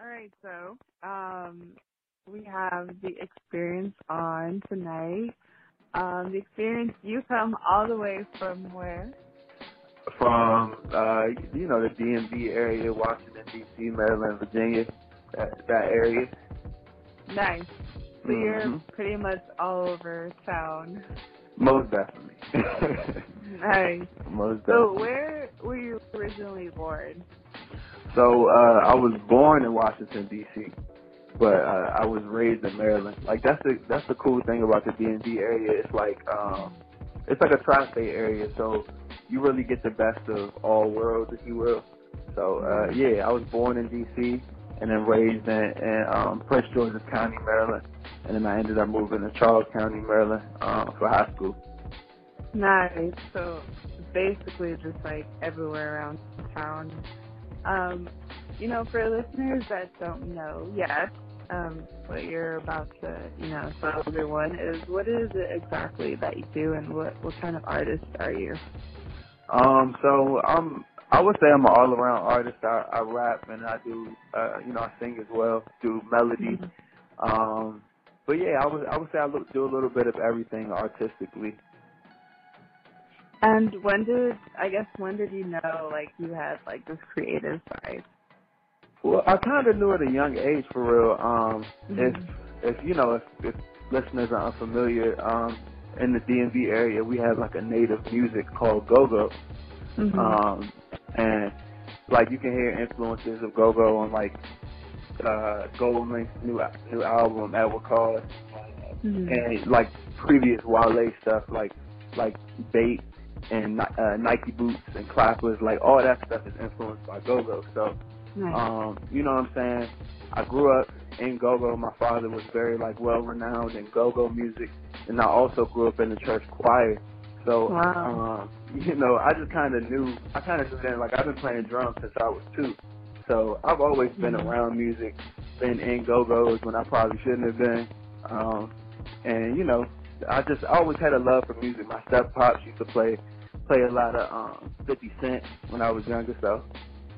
All right, so um, we have the experience on tonight. Um, the experience, you come all the way from where? From uh, you know the DMV area, Washington D.C., Maryland, Virginia, that that area. Nice. So Mhm. you're pretty much all over town. Most definitely. Nice. Most So where were you originally born? So uh, I was born in Washington D.C., but uh, I was raised in Maryland. Like that's the that's the cool thing about the DMV area. It's like um, it's like a tri-state area, so you really get the best of all worlds, if you will. So uh, yeah, I was born in D.C. and then raised in, in um, Prince George's County, Maryland, and then I ended up moving to Charles County, Maryland, um, for high school. Nice. So basically just like everywhere around town. Um, you know, for listeners that don't know yet, um, what you're about to, you know, tell everyone is what is it exactly that you do and what, what kind of artist are you? Um, so I'm I would say I'm an all around artist. I, I rap and I do uh, you know, I sing as well, do melody. Um but yeah, I would I would say I look, do a little bit of everything artistically. And when did, I guess, when did you know, like, you had, like, this creative side? Well, I kind of knew at a young age, for real. Um, if Mhm. if you know, if, if listeners are unfamiliar, um, in the DMV area, we have like a native music called go-go. Mhm. Um, and like you can hear influences of go-go on like uh, GoldLink's new new album, At What Cost, Mhm. and like previous Wale stuff, like like Bait and uh, Nike boots and clappers, like all that stuff is influenced by go-go. So Nice. um, you know what I'm saying? I grew up in go-go. My father was very like well renowned in go-go music, and I also grew up in the church choir. So, Wow. um, you know, I just kind of knew. I kind of knew then. Like I've been playing drums since I was two, so I've always been Mhm. around music, been in go-go's when I probably shouldn't have been. Um, and you know, I just always had a love for music. My step pops used to play play a lot of um 50 Cent when I was younger, so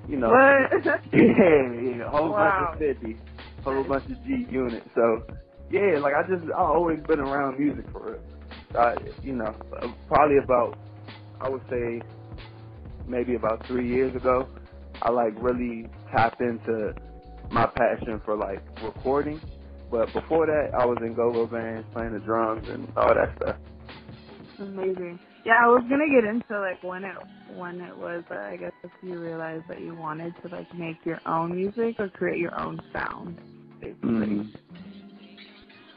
you know. What? Yeah, yeah, a whole Wow. bunch of fifty, whole bunch of G units. So yeah, like I just I always been around music for real. I, you know, uh, probably about I would say maybe about three years ago, I like really tapped into my passion for like recording. But before that, I was in go-go bands playing the drums and all that stuff. Amazing. Yeah, I was gonna get into like when it when it was. Uh, I guess if you realized that you wanted to like make your own music or create your own sound, basically. Mhm.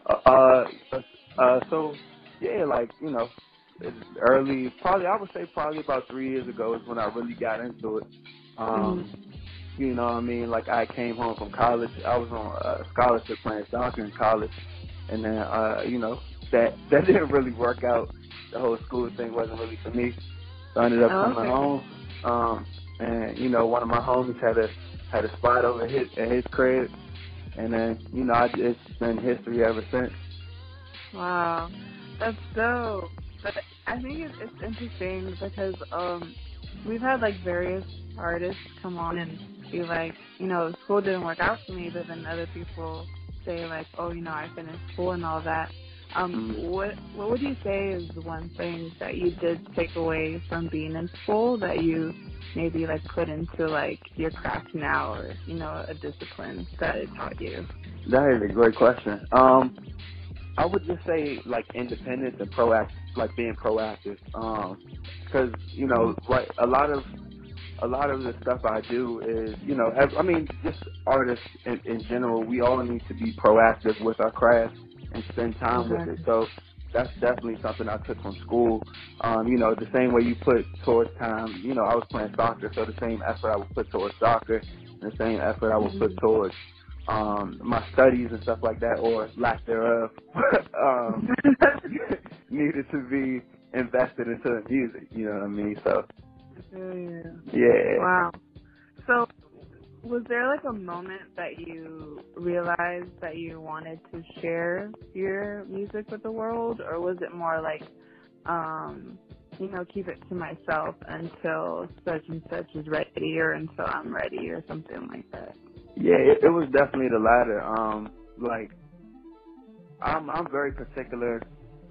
Uh, uh, uh, so yeah, like you know, it's early, probably I would say probably about three years ago is when I really got into it. Um, you know what I mean? Like I came home from college, I was on a scholarship playing soccer in college, and then uh, you know that that didn't really work out. The whole school thing wasn't really for me. So I ended up Oh, coming okay. home, um, and you know one of my homies had a had a spot over his at his crib, and then you know I, it's been history ever since. Wow, that's dope. But I think it's, it's interesting because um, we've had like various artists come on and be like, you know, school didn't work out for me, but then other people say like, oh, you know, I finished school and all that. Um, what what would you say is the one thing that you did take away from being in school that you maybe like put into like your craft now, or you know, a discipline that it taught you? That is a great question. Um, I would just say like independence and proactive, like being proactive. Um, because you know, like a lot of a lot of the stuff I do is, you know, I mean, just artists in, in general, we all need to be proactive with our craft and spend time with it. So that's definitely something I took from school. Um, you know, the same way you put towards time, you know, I was playing soccer, so the same effort I would put towards soccer, and the same effort I would put towards um my studies and stuff like that or lack thereof um needed to be invested into the music, you know what I mean? So yeah. yeah. Wow. So, was there like a moment that you realized that you wanted to share your music with the world, or was it more like, um, you know, keep it to myself until such and such is ready, or until I'm ready, or something like that? Yeah, it, it was definitely the latter. Um, like I'm I'm very particular,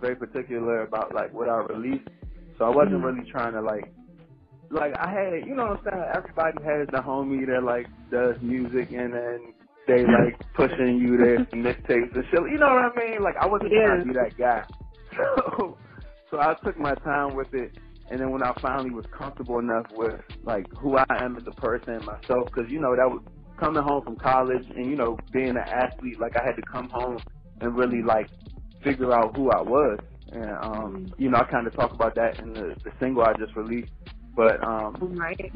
very particular about like what I release. So I wasn't Mhm. really trying to like like I had you know what I'm saying. Everybody has the homie that like does music and then they like pushing you their mixtapes and shit. You know what I mean? Like I wasn't trying to be that guy. So so I took my time with it. And then when I finally was comfortable enough with like who I am as a person and myself, because you know that was coming home from college and you know being an athlete, like I had to come home and really like figure out who I was. And um, you know, I kind of talk about that in the, the single I just released. But um, Right.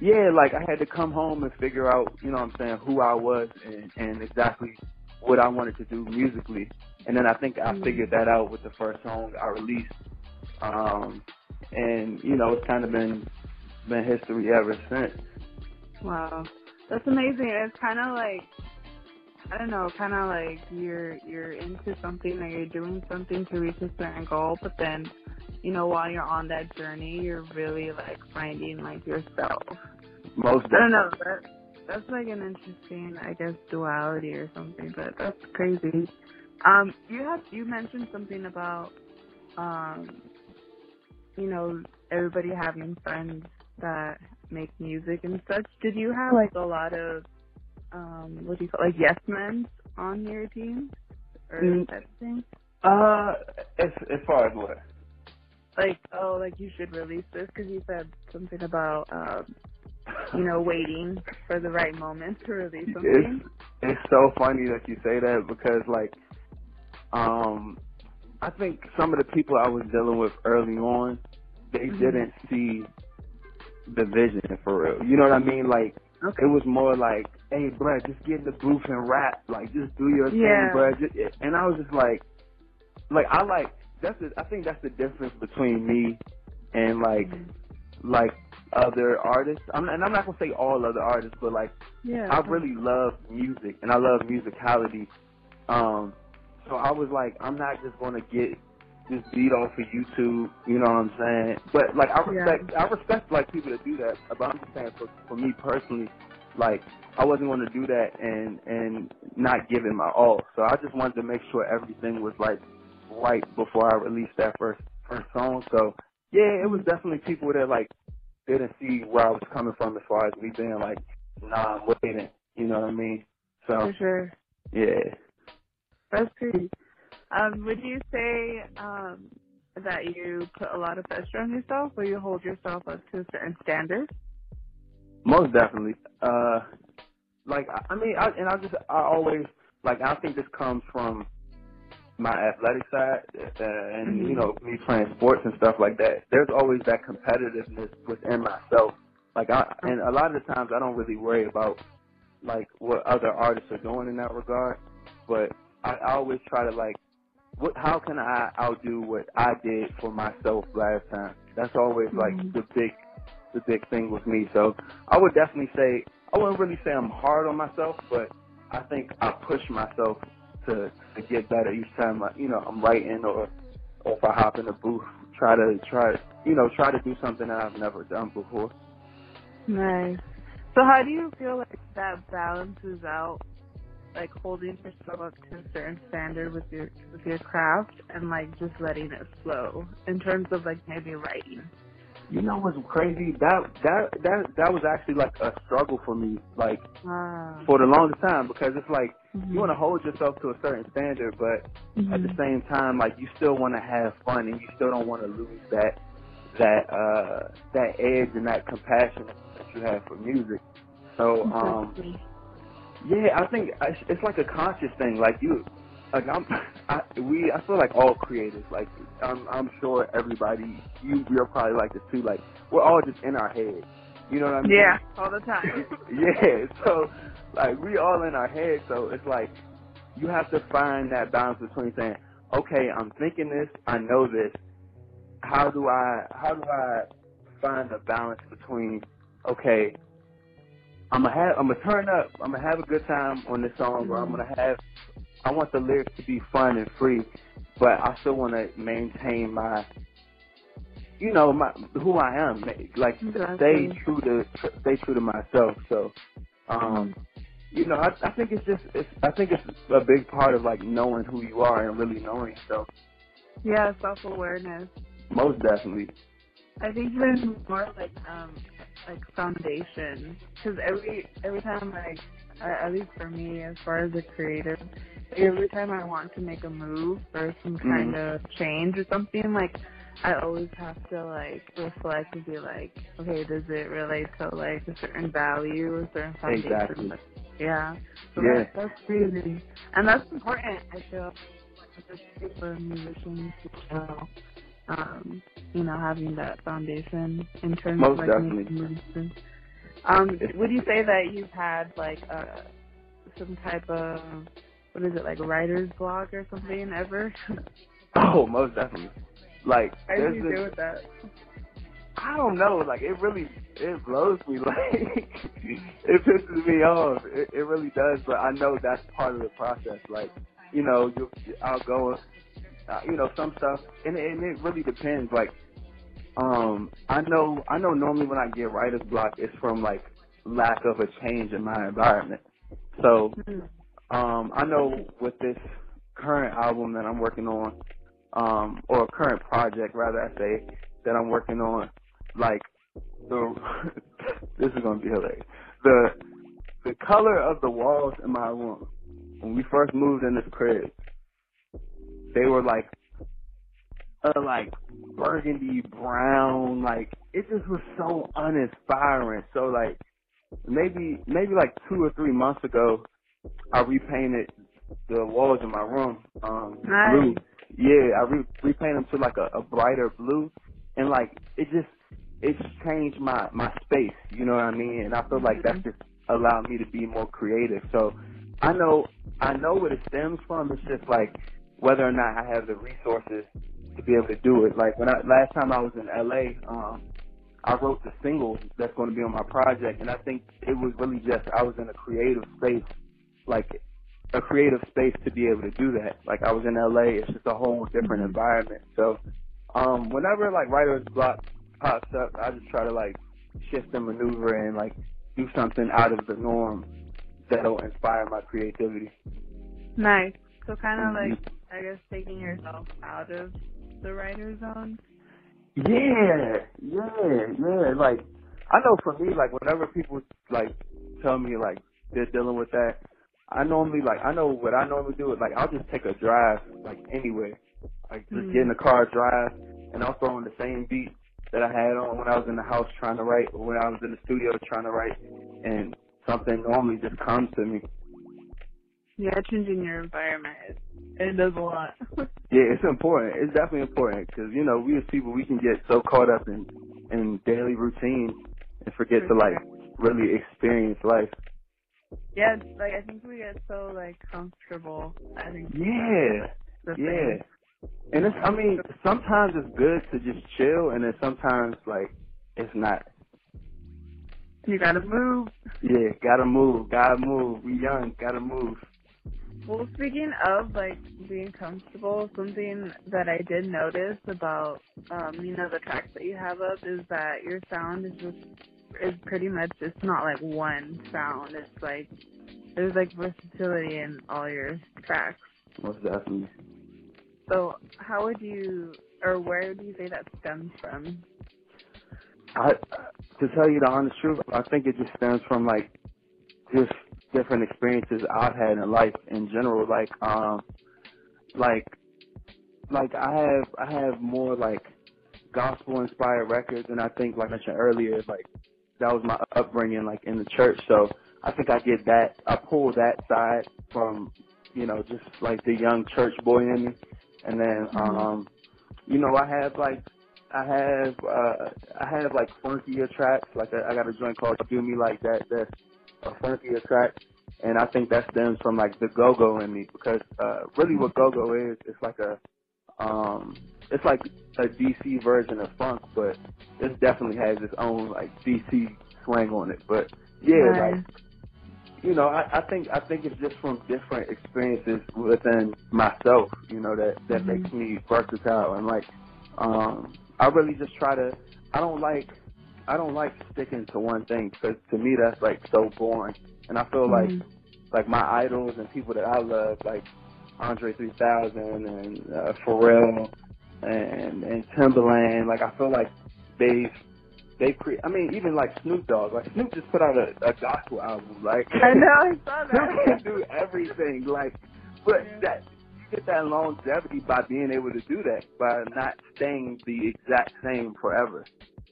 yeah, like I had to come home and figure out, you know what I'm saying, who I was and, and exactly what I wanted to do musically. And then I think I Mhm. figured that out with the first song I released. Um, and you know, it's kind of been been history ever since. Wow, that's amazing. It's kind of like I don't know, kind of like you're you're into something or you're doing something to reach a certain goal, but then you know while you're on that journey, you're really like finding like yourself. Most I don't know. That that's like an interesting, I guess, duality or something. But that's crazy. Um, you had you mentioned something about, um, you know, everybody having friends that make music and such. Did you have like a lot of, um, what do you call like yes men on your team or Mm. that thing? Uh, as as far as what? Like, oh, like you should release this because you said something about, um, you know, waiting for the right moment to release something. it's so funny that you say that because like um I think some of the people I was dealing with early on, they Mhm. didn't see the vision for real. You know what I mean? Like Okay. it was more like, hey, bruh, just get in the booth and rap. Like, just do your Yeah. thing, bruh. Just, and I was just like, like I like that's the, I think that's the difference between me and like like other artists. I'm and I'm not gonna say all other artists, but like Yeah. I really love music and I love musicality. Um, so I was like, I'm not just gonna get this beat off of YouTube, you know what I'm saying? But like I Yeah. respect I respect like people that do that. But I'm just saying for for me personally, like I wasn't gonna do that and and not give it my all. So I just wanted to make sure everything was like right before I released that first first song. So yeah, it was definitely people that like didn't see where I was coming from as far as me being like, nah, I'm waiting. You know what I mean? So For sure. yeah. That's crazy. Um, would you say um, that you put a lot of pressure on yourself or you hold yourself up to a certain standard? Most definitely. Uh, like I I mean, I, and I just I always like I think this comes from my athletic side, uh, and you know me playing sports and stuff like that. There's always that competitiveness within myself. Like I, and a lot of the times I don't really worry about like what other artists are doing in that regard, but I, I always try to like, what? How can I outdo what I did for myself last time? That's always like Mhm. the big, the big thing with me. So I would definitely say I wouldn't really say I'm hard on myself, but I think I push myself to to get better each time. I, you know, I'm writing or or if I hop in the booth, try to try you know try to do something that I've never done before. Nice. So how do you feel like that balances out, like holding yourself up to a certain standard with your with your craft and like just letting it flow in terms of like maybe writing? You know what's crazy? That that that that was actually like a struggle for me, like Wow. for the longest time, because it's like Mhm. you want to hold yourself to a certain standard, but at the Mhm. same time, like you still want to have fun and you still don't want to lose that that uh that edge and that compassion that you have for music. So um Exactly. yeah, I think it's like a conscious thing. Like you, like I'm, I, we, I feel like all creators. Like I'm, I'm sure everybody, you, you're probably like this too. Like we're all just in our head. You know what I mean? Yeah, all the time. yeah. So like we all in our head. So it's like you have to find that balance between saying, okay, I'm thinking this, I know this. How do I, how do I find the balance between, okay, I'm gonna have, I'm gonna turn up, I'm gonna have a good time on this song, or I'm gonna mm-hmm. have, I want the lyrics to be fun and free, but I still want to maintain my, you know, my who I am, like Exactly. stay true to stay true to myself. So, um, you know, I, I think it's just, it's, I think it's a big part of like knowing who you are and really knowing yourself. Yeah, self awareness. Most definitely. I think there's more like um like foundation because every every time like at least for me as far as a creative every time I want to make a move or some Mm-hmm. kind of change or something like I always have to like reflect and be like okay does it relate to like a certain value or certain foundation Exactly. yeah so Yeah. that, that's crazy and that's important I feel especially for musicians you know um you know having that foundation in terms Most of like definitely. making. Um, would you say that you've had like uh some type of what is it like writer's block or something ever? Oh, most definitely. Like, How do you this, deal with that? I don't know. Like it really, it blows me. Like it pisses me off. It, it really does. But I know that's part of the process. Like you know, you, I'll go, uh, you know, some stuff, and, and it really depends. Like um, I know, I know. Normally when I get writer's block, it's from like lack of a change in my environment. So Mhm. um, I know with this current album that I'm working on, um, or current project rather, I say that I'm working on, like the this is gonna be hilarious. The the color of the walls in my room when we first moved in this crib, they were like uh, like burgundy brown, like it just was so uninspiring. So like maybe maybe like two or three months ago, I repainted the walls in my room um Nice. blue. Yeah, I re- repainted them to like a, a brighter blue, and like it just it's changed my my space. You know what I mean? And I feel like that's just allowed me to be more creative. So I know I know what it stems from. It's just like whether or not I have the resources to be able to do it. Like when I last time I was in LA, um, I wrote the single that's going to be on my project, and I think it was really just I was in a creative space, like a creative space to be able to do that. Like I was in LA, it's just a whole different environment. So um, whenever like writer's block pops up, I just try to like shift and maneuver and like do something out of the norm that'll inspire my creativity. Nice. So kind of like I guess taking yourself out of the writer zone. Yeah, yeah, yeah. Like I know for me, like whenever people like tell me like they're dealing with that, I normally like I know what I normally do is like I'll just take a drive like anywhere, like just Mhm. get in the car, drive, and I'll throw on the same beat that I had on when I was in the house trying to write, or when I was in the studio trying to write, and something normally just comes to me. Yeah, changing your environment it, it does a lot. Yeah, it's important. It's definitely important because you know we as people we can get so caught up in in daily routine and forget to like really experience life. yeah, like I think we get so like comfortable. I think Yeah, yeah. thing. And it's I mean sometimes it's good to just chill, and then sometimes like it's not. You gotta move. Yeah, gotta move, gotta move. We young, gotta move. Well, speaking of like being comfortable, something that I did notice about um, you know the tracks that you have up is that your sound is just is pretty much it's not like one sound. It's like there's like versatility in all your tracks. Most definitely. So how would you or where do you say that stems from? I to tell you the honest truth, I think it just stems from like just different experiences I've had in life in general. Like um like like I have I have more like gospel inspired records and I think like I mentioned earlier, like that was my upbringing like in the church. So I think I get that I pull that side from, you know, just like the young church boy in me. And then um you know, I have like I have uh I have like funkier tracks. Like I, I got a joint called "Do Me Like That." That's a funkier track, and I think that stems from like the go-go in me because uh really what go-go is, it's like a um it's like a DC version of funk, but it definitely has its own like DC swing on it. But yeah, Nice. like you know, I, I think I think it's just from different experiences within myself, you know, that that Mhm. makes me versatile and like um I really just try to I don't like I don't like sticking to one thing because to me that's like so boring and I feel like Mhm. like my idols and people that I love, like Andre 3000 and uh, Pharrell and and Timbaland. Like I feel like they've they pre. I mean, even like Snoop Dogg. Like Snoop just put out a, a gospel album. Like I know, I saw that. Snoop can do everything. Like, but Yeah. that you get that longevity by being able to do that by not staying the exact same forever.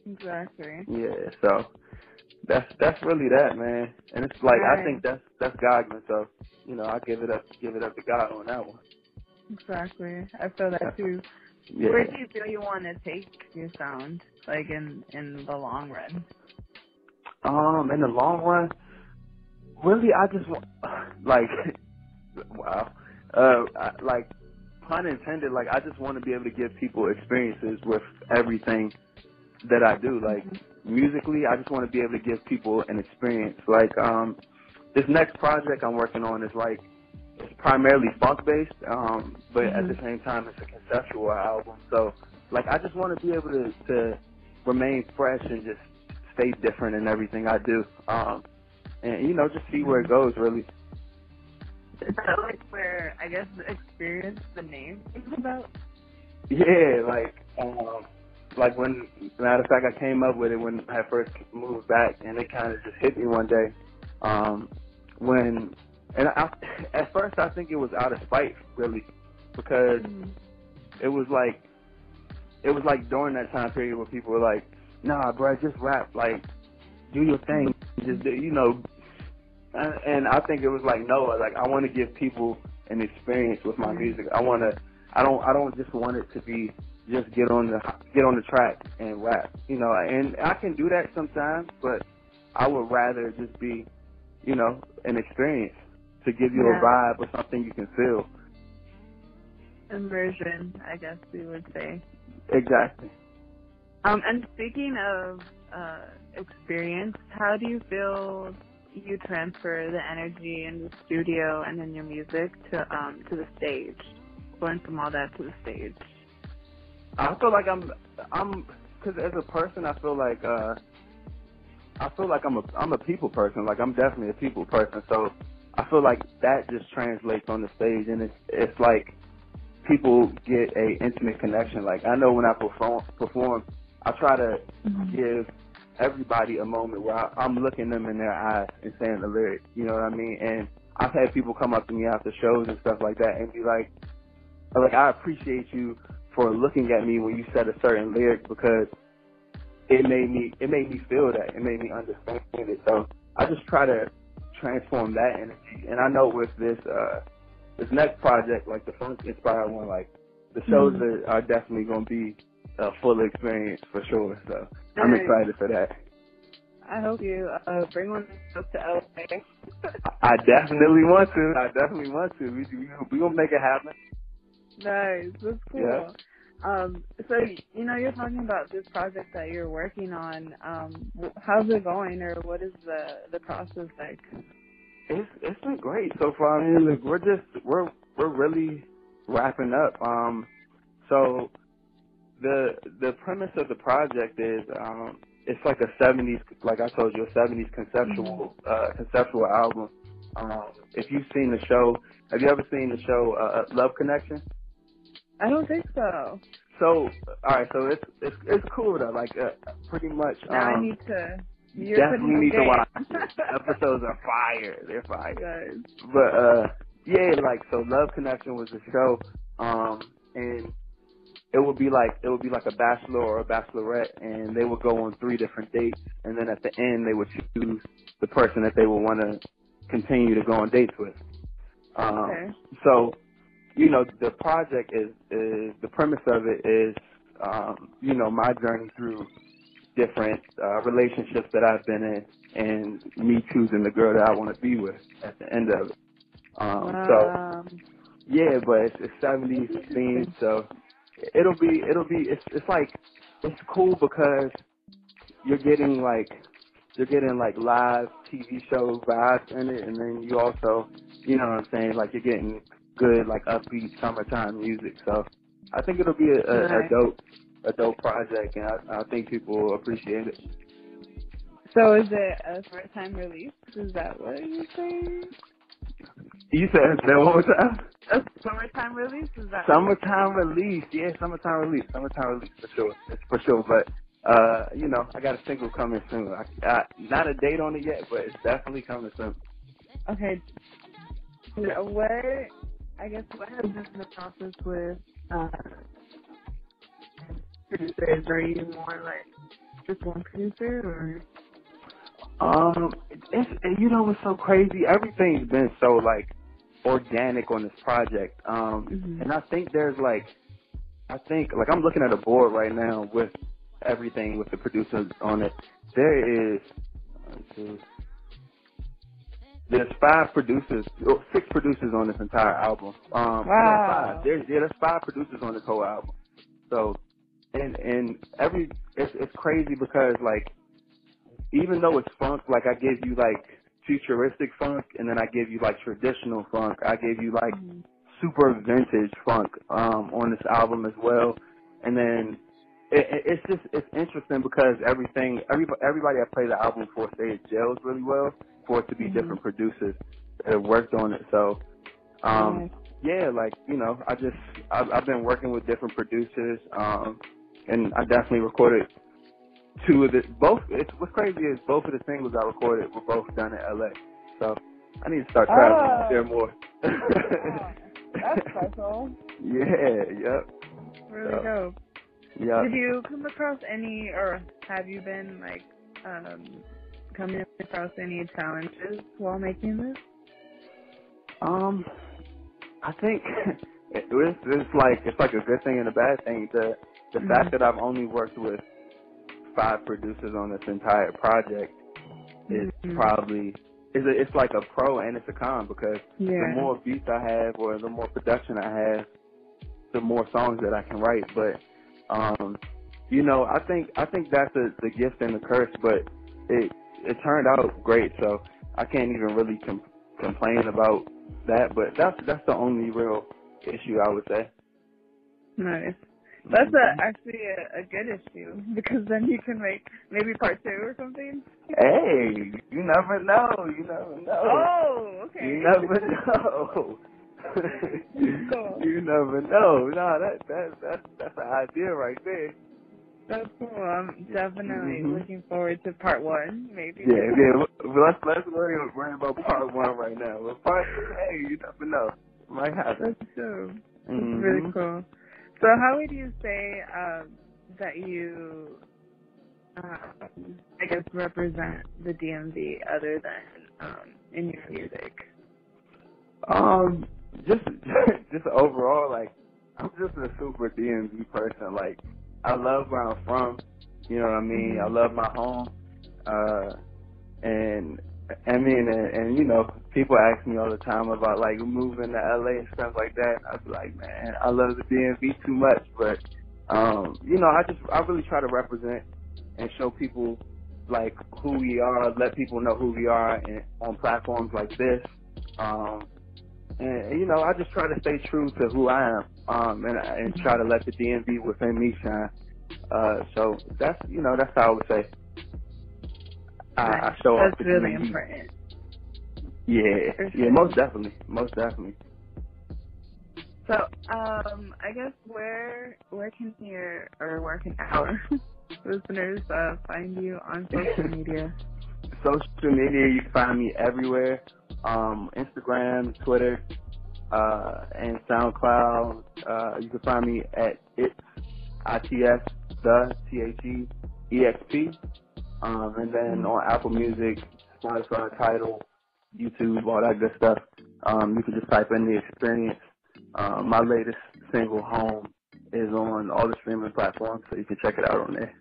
Exactly. Yeah. So that's that's really that, man. And it's like I think that's that's Godman. So you know, I give it up give it up to God on that one. Exactly. I feel that too. Yeah. Where do you feel you want to take your sound, like in in the long run? Um, in the long run, really, I just want, like, wow, uh, I, like, pun intended, like, I just want to be able to give people experiences with everything that I do. Like, musically, I just want to be able to give people an experience. Like, um, this next project I'm working on is like, it's primarily funk based, um, but at the same time, it's a conceptual album. So, like, I just want to be able to, to remain fresh and just stay different in everything I do. Um, and you know, just see where it goes. Really, Is that like where I guess the experience the name is about? yeah. Like, um, like when matter of fact, I came up with it when I first moved back, and it kind of just hit me one day. Um, when and I, at first I think it was out of spite, really, because it was like it was like during that time period where people were like, "Nah, bro, just rap, like do your thing, just do, you know." And, and I think it was like, no, like I want to give people an experience with my music. I want to, I don't, I don't just want it to be just get on the get on the track and rap, you know. And I can do that sometimes, but I would rather just be, you know, an experience to give you Yeah. a vibe or something you can feel. Immersion, I guess we would say. Exactly. Um, and speaking of uh, experience, how do you feel you transfer the energy in the studio and in your music to um to the stage, going from all that to the stage? I feel like I'm, I'm, because as a person, I feel like, uh, I feel like I'm a, I'm a people person. Like I'm definitely a people person. So I feel like that just translates on the stage, and it's, it's like people get a intimate connection. Like I know when I perform, perform, I try to give everybody a moment where I, I'm looking them in their eyes and saying the lyric. You know what I mean? And I've had people come up to me after shows and stuff like that and be like, like I appreciate you for looking at me when you said a certain lyric because it made me it made me feel that it made me understand it. So I just try to transform that energy. And I know with this uh this next project, like the funk inspired one, like the shows Mhm. that are definitely going to be a full experience for sure. So I'm excited for that. I hope you uh, bring one up to LA. I definitely want to. I definitely want to. We we, we gonna make it happen. nice, that's cool. Yeah. Um, so you know, you're talking about this project that you're working on. Um, how's it going, or what is the the process like? It's it's been great so far. I mean, look, we're just we're we're really wrapping up. Um, so the the premise of the project is um, it's like a '70s, like I told you, a '70s conceptual uh, conceptual album. Um, if you've seen the show, have you ever seen the show uh, Love Connection? I don't think so. So, all right, so it's it's it's cool though. Like uh, pretty much. Now I um, need to. You're definitely need to watch. Episodes are fire. They're fire. Guys. But uh yeah, like so Love Connection was the show. Um and it would be like it would be like a bachelor or a bachelorette and they would go on three different dates and then at the end they would choose the person that they would want to continue to go on dates with. Um Okay. so you know, the project is is the premise of it is um, you know, my journey through different uh, relationships that I've been in and me choosing the girl that I want to be with at the end of it. Um, so Um, yeah, but it's, it's 70s themed, so it'll be it'll be it's it's like it's cool because you're getting like you're getting like live TV show vibes in it, and then you also you know what I'm saying like you're getting good like upbeat summertime music. So I think it'll be a, a, a dope a dope project, and I, I think people will appreciate it. so is it a first time release? Is that what you're saying? You said that one more time. A summertime release is that? Summertime release, yeah, summertime release, summertime release for sure, it's for sure. But uh, you know, I got a single coming soon. I, I, not a date on it yet, but it's definitely coming soon. Okay. What I guess what has been the process with uh, producers? Are you more like just one producer, or? Um, it's you know what's so crazy? Everything's been so like organic on this project. Um, Mhm. and I think there's like, I think like I'm looking at a board right now with everything with the producers on it. There is one, two, there's five producers, or six producers on this entire album. Um, no, Wow. five. There's yeah, there's five producers on this whole album. So, and and every it's it's crazy because like even though it's funk, like I give you like futuristic funk, and then I give you like traditional funk. I give you like Mhm. super vintage funk um, on this album as well. And then it, it, it's just it's interesting because everything everybody everybody I play the album for say it gels really well for it to be Mhm. different producers that have worked on it. So um, yeah, like you know, I just I've, I've been working with different producers, um, and I definitely recorded two of the both. It's what's crazy is both of the singles I recorded were both done in L.A. So I need to start traveling Oh. out there more. Wow. That's special. yeah, yep, Really So, dope. yep. Did you come across any, or have you been like um coming across any challenges while making this? Um, I think it, it's, it's like it's like a good thing and a bad thing. The the Mhm. fact that I've only worked with five producers on this entire project is Mhm. probably is a, it's like a pro and it's a con because Yeah. the more beats I have or the more production I have, the more songs that I can write. But um, you know, I think I think that's the the gift and the curse. But it it turned out great, so I can't even really com- complain about that. But that's that's the only real issue I would say. Nice. That's a, mm-hmm. actually a, a good issue because then you can make maybe part two or something. Hey, you never know. You never know. Oh, okay. You never know. Cool. you never know. No, that that that that's an idea right there. That's cool. I'm definitely Mhm. looking forward to part one, maybe. Yeah, yeah. Well, let's let's worry, worry about part one right now. But part two, hey, you never know. Might happen. That's true. That's Mhm. really cool. So how would you say um, that you, um, I guess, represent the DMV other than um, in your music? Um, just just overall, like I'm just a super DMV person. Like I love where I'm from. You know what I mean? I love my home. Uh, and I mean, and, and you know, people ask me all the time about like moving to LA and stuff like that. I be like, man, I love the DMV too much, but um, you know, I just I really try to represent and show people like who we are, let people know who we are, and on platforms like this. Um, and you know, I just try to stay true to who I am, um, and and try to let the DMV within me shine. Uh, so that's you know, that's how I would say. I, I show off That's really DMV. important. Yeah, yeah, most definitely, most definitely. So, um, I guess where where can your or where can our listeners uh, find you on social media? Social media, you can find me everywhere. Um, Instagram, Twitter, uh, and SoundCloud. Uh, you can find me at it's its the t h e e x p. Um, and then on Apple Music, Spotify, Tidal, YouTube, all that good stuff. Um, you can just type in the experience. Um, my latest single, Home, is on all the streaming platforms, so you can check it out on there.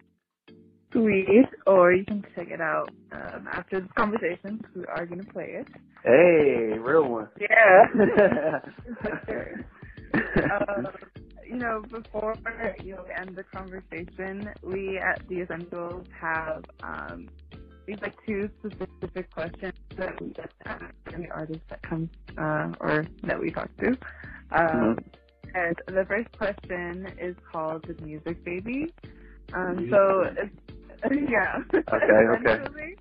Sweet. Or you can check it out um, after this conversation. We are gonna play it. Hey, real one. Yeah. Sure. Uh, you know, before you know, we end the conversation, we at the Essentials have um, these like two specific questions that we just ask any artist that comes uh, or that we talk to. Um, And the first question is called the Music Baby. Um, so, if, yeah. Okay, okay.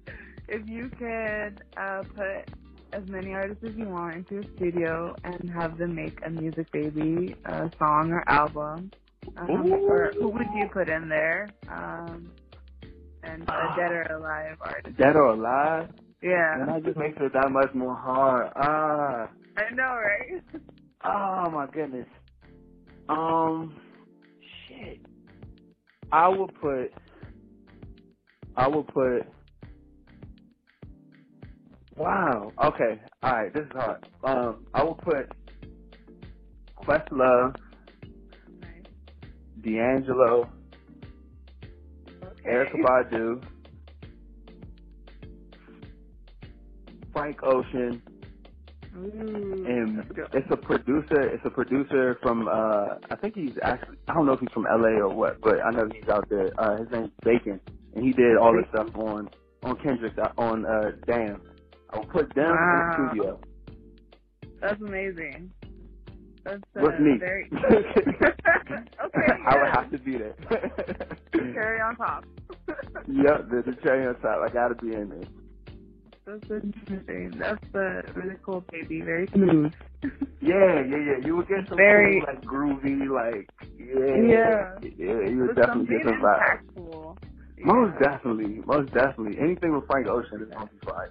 If you could uh, put as many artists as you want into a studio and have them make a music baby, a song or album. Um, or who would you put in there? Um, and a dead or alive artist. Dead or alive? Yeah. And that just makes it that much more hard. Ah. I know, right? Oh my goodness. Um, shit. I would put. I will put. Wow. Okay. All right. This is hard. Um, I will put Questlove. D'Angelo, Okay. Erykah Badu, Frank Ocean, Ooh, and it's a producer. It's a producer from. uh I think he's actually. I don't know if he's from L.A. or what, but I know he's out there. Uh His name's Bēkon, and he did all the stuff on on Kendrick's uh, on uh Damn. I'll put them Wow. in the studio. That's amazing. That's uh, With me. very. okay. I would have to be there. Cherry on top. yep, there's a cherry on top. I gotta be in there. That's interesting. That's a really cool baby. Very smooth. Yeah, yeah, yeah. You would get some Very- cool, like groovy, like yeah, Yeah. yeah. You would With definitely get some vibes. impactful. Most definitely, most definitely. Anything with Frank Ocean is gonna be fine.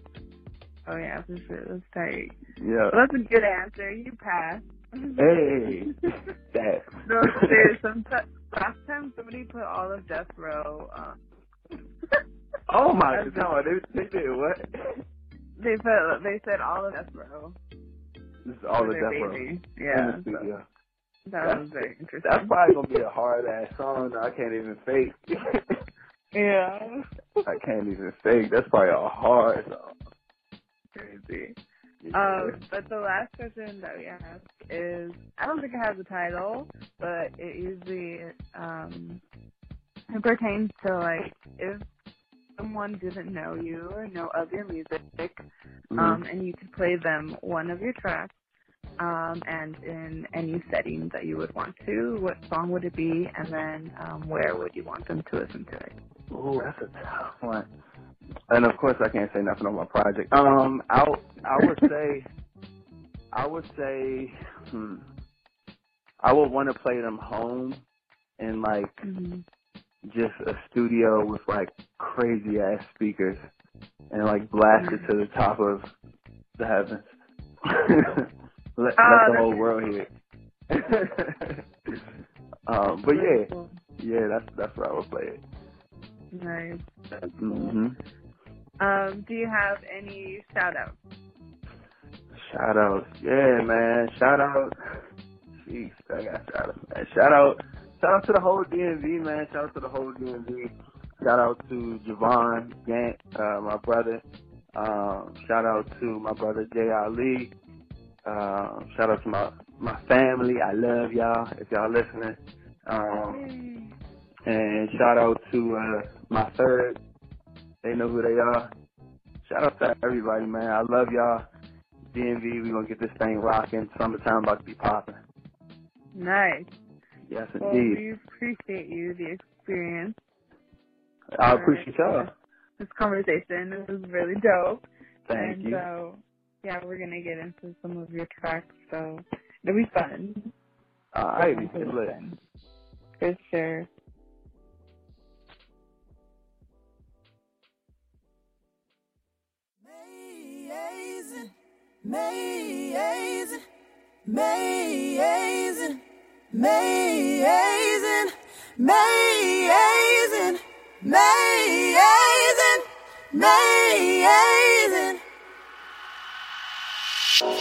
Oh yeah, for sure. That's tight. Yeah. Well, that's a good answer. You passed. Hey, that. no. Sometimes, last time somebody put all of Death Row. Um, oh my god, they, they did what? they put. They said all of Death Row. This is all their Death Row baby. in Yeah. the studio. That That's- was very interesting. That's probably gonna be a hard ass song. that I can't even fake. Yeah. I can't even fake. That's probably a hard song. Crazy. Um, but the last question that we ask is, I don't think it has a title, but it usually um, it pertains to like if someone didn't know you or know of your music, Mhm. um, and you could play them one of your tracks, um, and in any setting that you would want to, what song would it be, and then um, where would you want them to listen to it? Ooh, that's a tough one. And of course, I can't say nothing on my project. Um, I I would say, I would say, hmm, I would want to play them home in like Mm-hmm. just a studio with like crazy ass speakers and like blast it to the top of the heavens. let, Oh, let the whole world hear it. um, but yeah, yeah, that's that's where I would play it. Nice. That's cool. hmm Um, do you have any shout outs? Shout out, yeah, man. Shout out. Jeez, I got shout out, man. Shout out, shout out to the whole DMV, man. Shout out to the whole DMV. Shout out to Javon Gant, uh, my brother. Um, shout out to my brother Jay Ali. Um, shout out to my my family. I love y'all. If y'all listening. Um, and shout out to uh, my third. They know who they are. Shout out to everybody, man. I love y'all. DMV, we gonna get this thing rocking. Summertime about to be popping. Nice. Yes, Well, indeed. we appreciate you, the experience. I appreciate y'all. This conversation it was really dope. Thank and you. so, yeah, we're gonna get into some of your tracks, so it'll be fun. All right, Definitely it's lit. fun. For sure. Amazing, amazing, amazing, amazing, amazing, amazing, amazing. Supervise.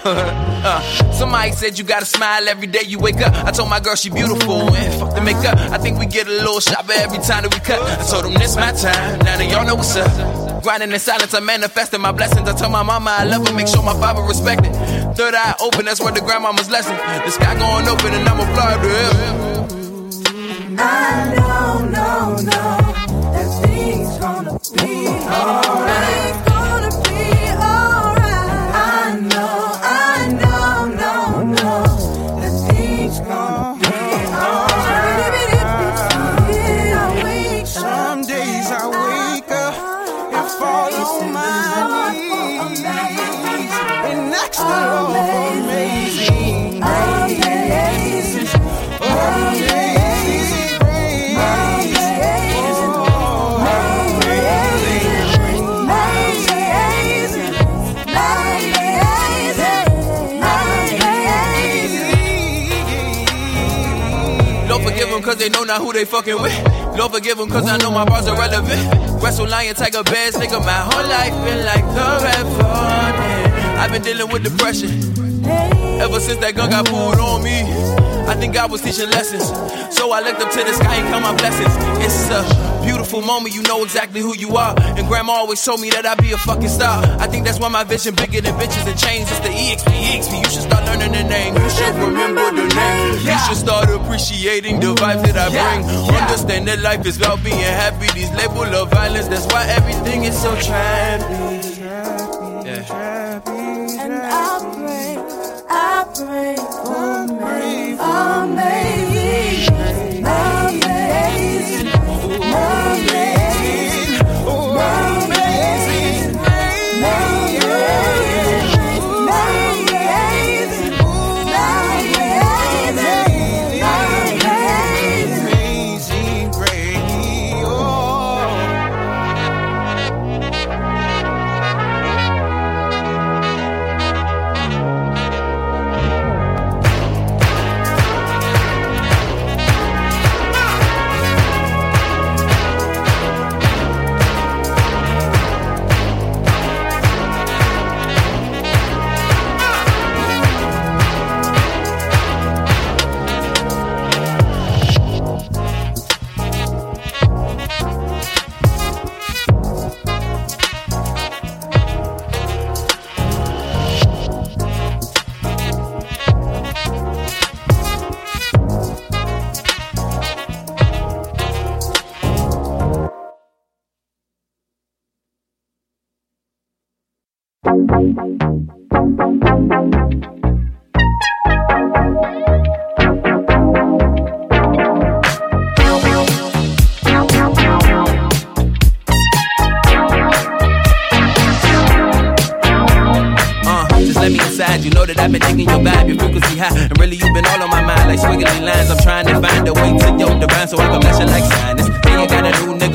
Somebody said you gotta smile every day you wake up. I told my girl she beautiful and fuck the makeup. I think we get a little sharper every time that we cut. I told them this my time. Now that y'all know what's up. Grinding in silence, I manifested my blessings. I told my mama I love her, make sure my father respect it. Third eye open, that's where the grandmama's lesson. The sky going open and I'ma fly to heaven. I know, no, no, that things gonna be alright. Know not who they fucking with. Lord forgive them cause I know my bars are relevant. Wrestle lion, tiger, bears, nigga, my whole life been like the red I've been dealing with depression. Ever since that gun got pulled on me, I think God was teaching lessons. So I looked up to the sky and count my blessings. It's a beautiful moment, you know exactly who you are. And grandma always told me that I'd be a fucking star. I think that's why my vision bigger than bitches and chains. It's the EXP, EXP. You should start learning the name. You should remember the name. You should start appreciating the vibes that I bring. Understand that life is about being happy. These label of violence, that's why everything is so trappy. I pray for me, amazing, amazing,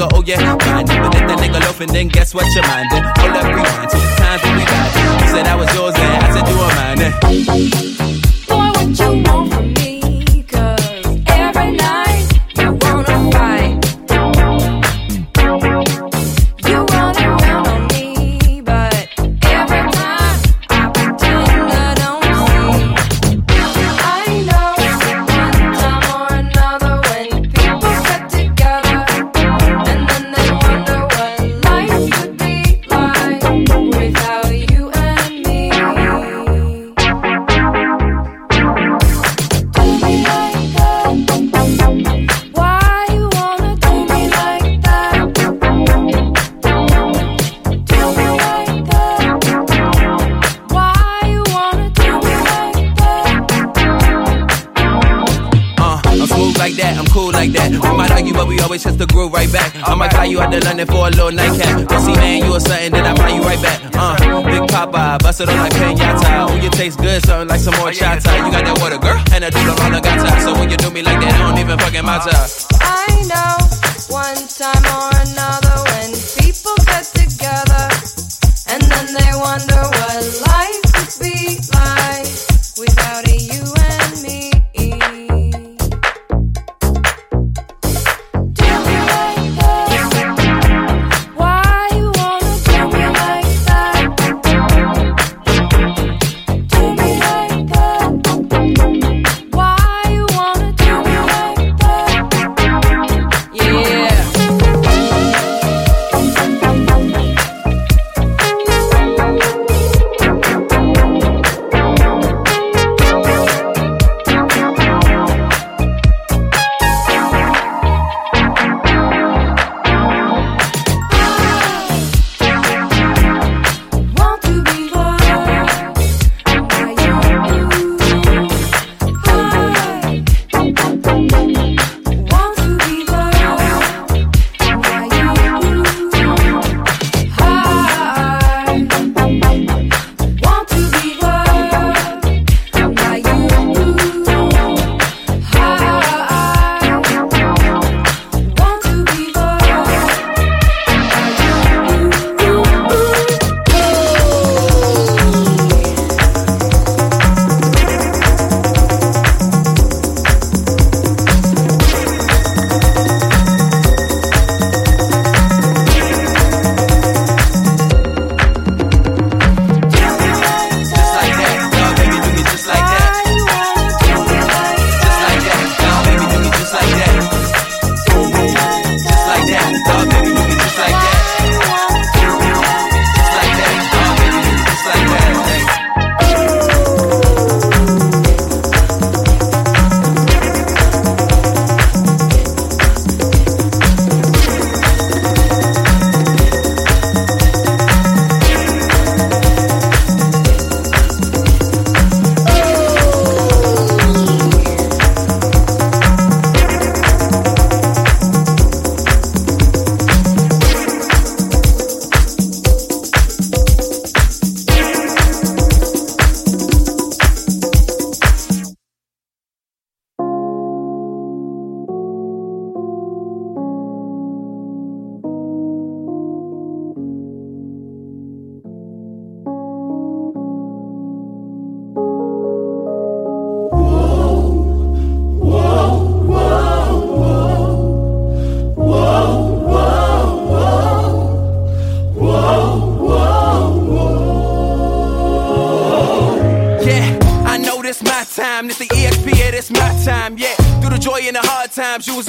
nigga, oh yeah, fine. But if that nigga loafing, then guess what you're minding? Hold up, rewind the times when we got You said I was yours, and I said you were mine. Fly you out to London for a little nightcap. See man, you or something, then I buy you right back. Uh, Big Papa, bust it on like Kenyatta. Oh, you taste good, something like some horchata. You got that water, girl, and I do the gata. So when you do me like that, I don't even fucking matter. times you was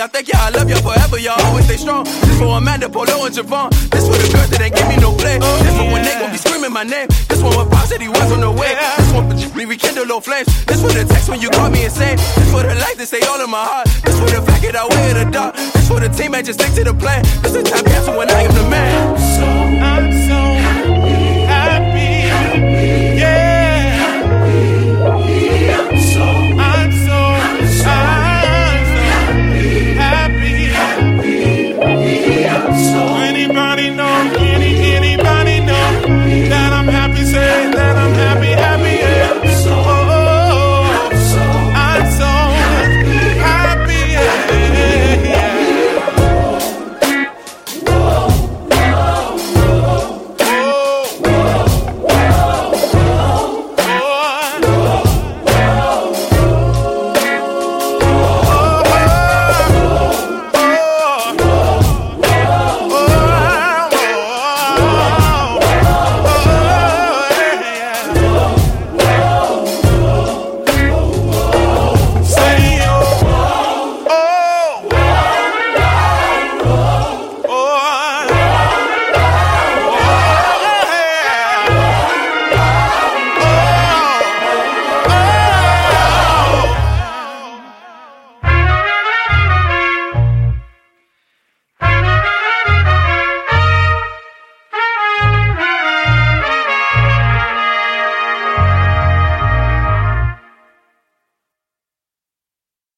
I thank y'all love y'all forever, y'all always stay strong. This for Amanda, Polo, and Javon. This for the girls that ain't give me no play. Oh, this for yeah. when they gon' be screaming my name. This one with pops that he was on the way. Yeah. This one for me rekindle old flames. This for the text when you call me insane. This for the life that stay all in my heart. This for the fact that I wear the dark. This for the team that just stick to the plan. This is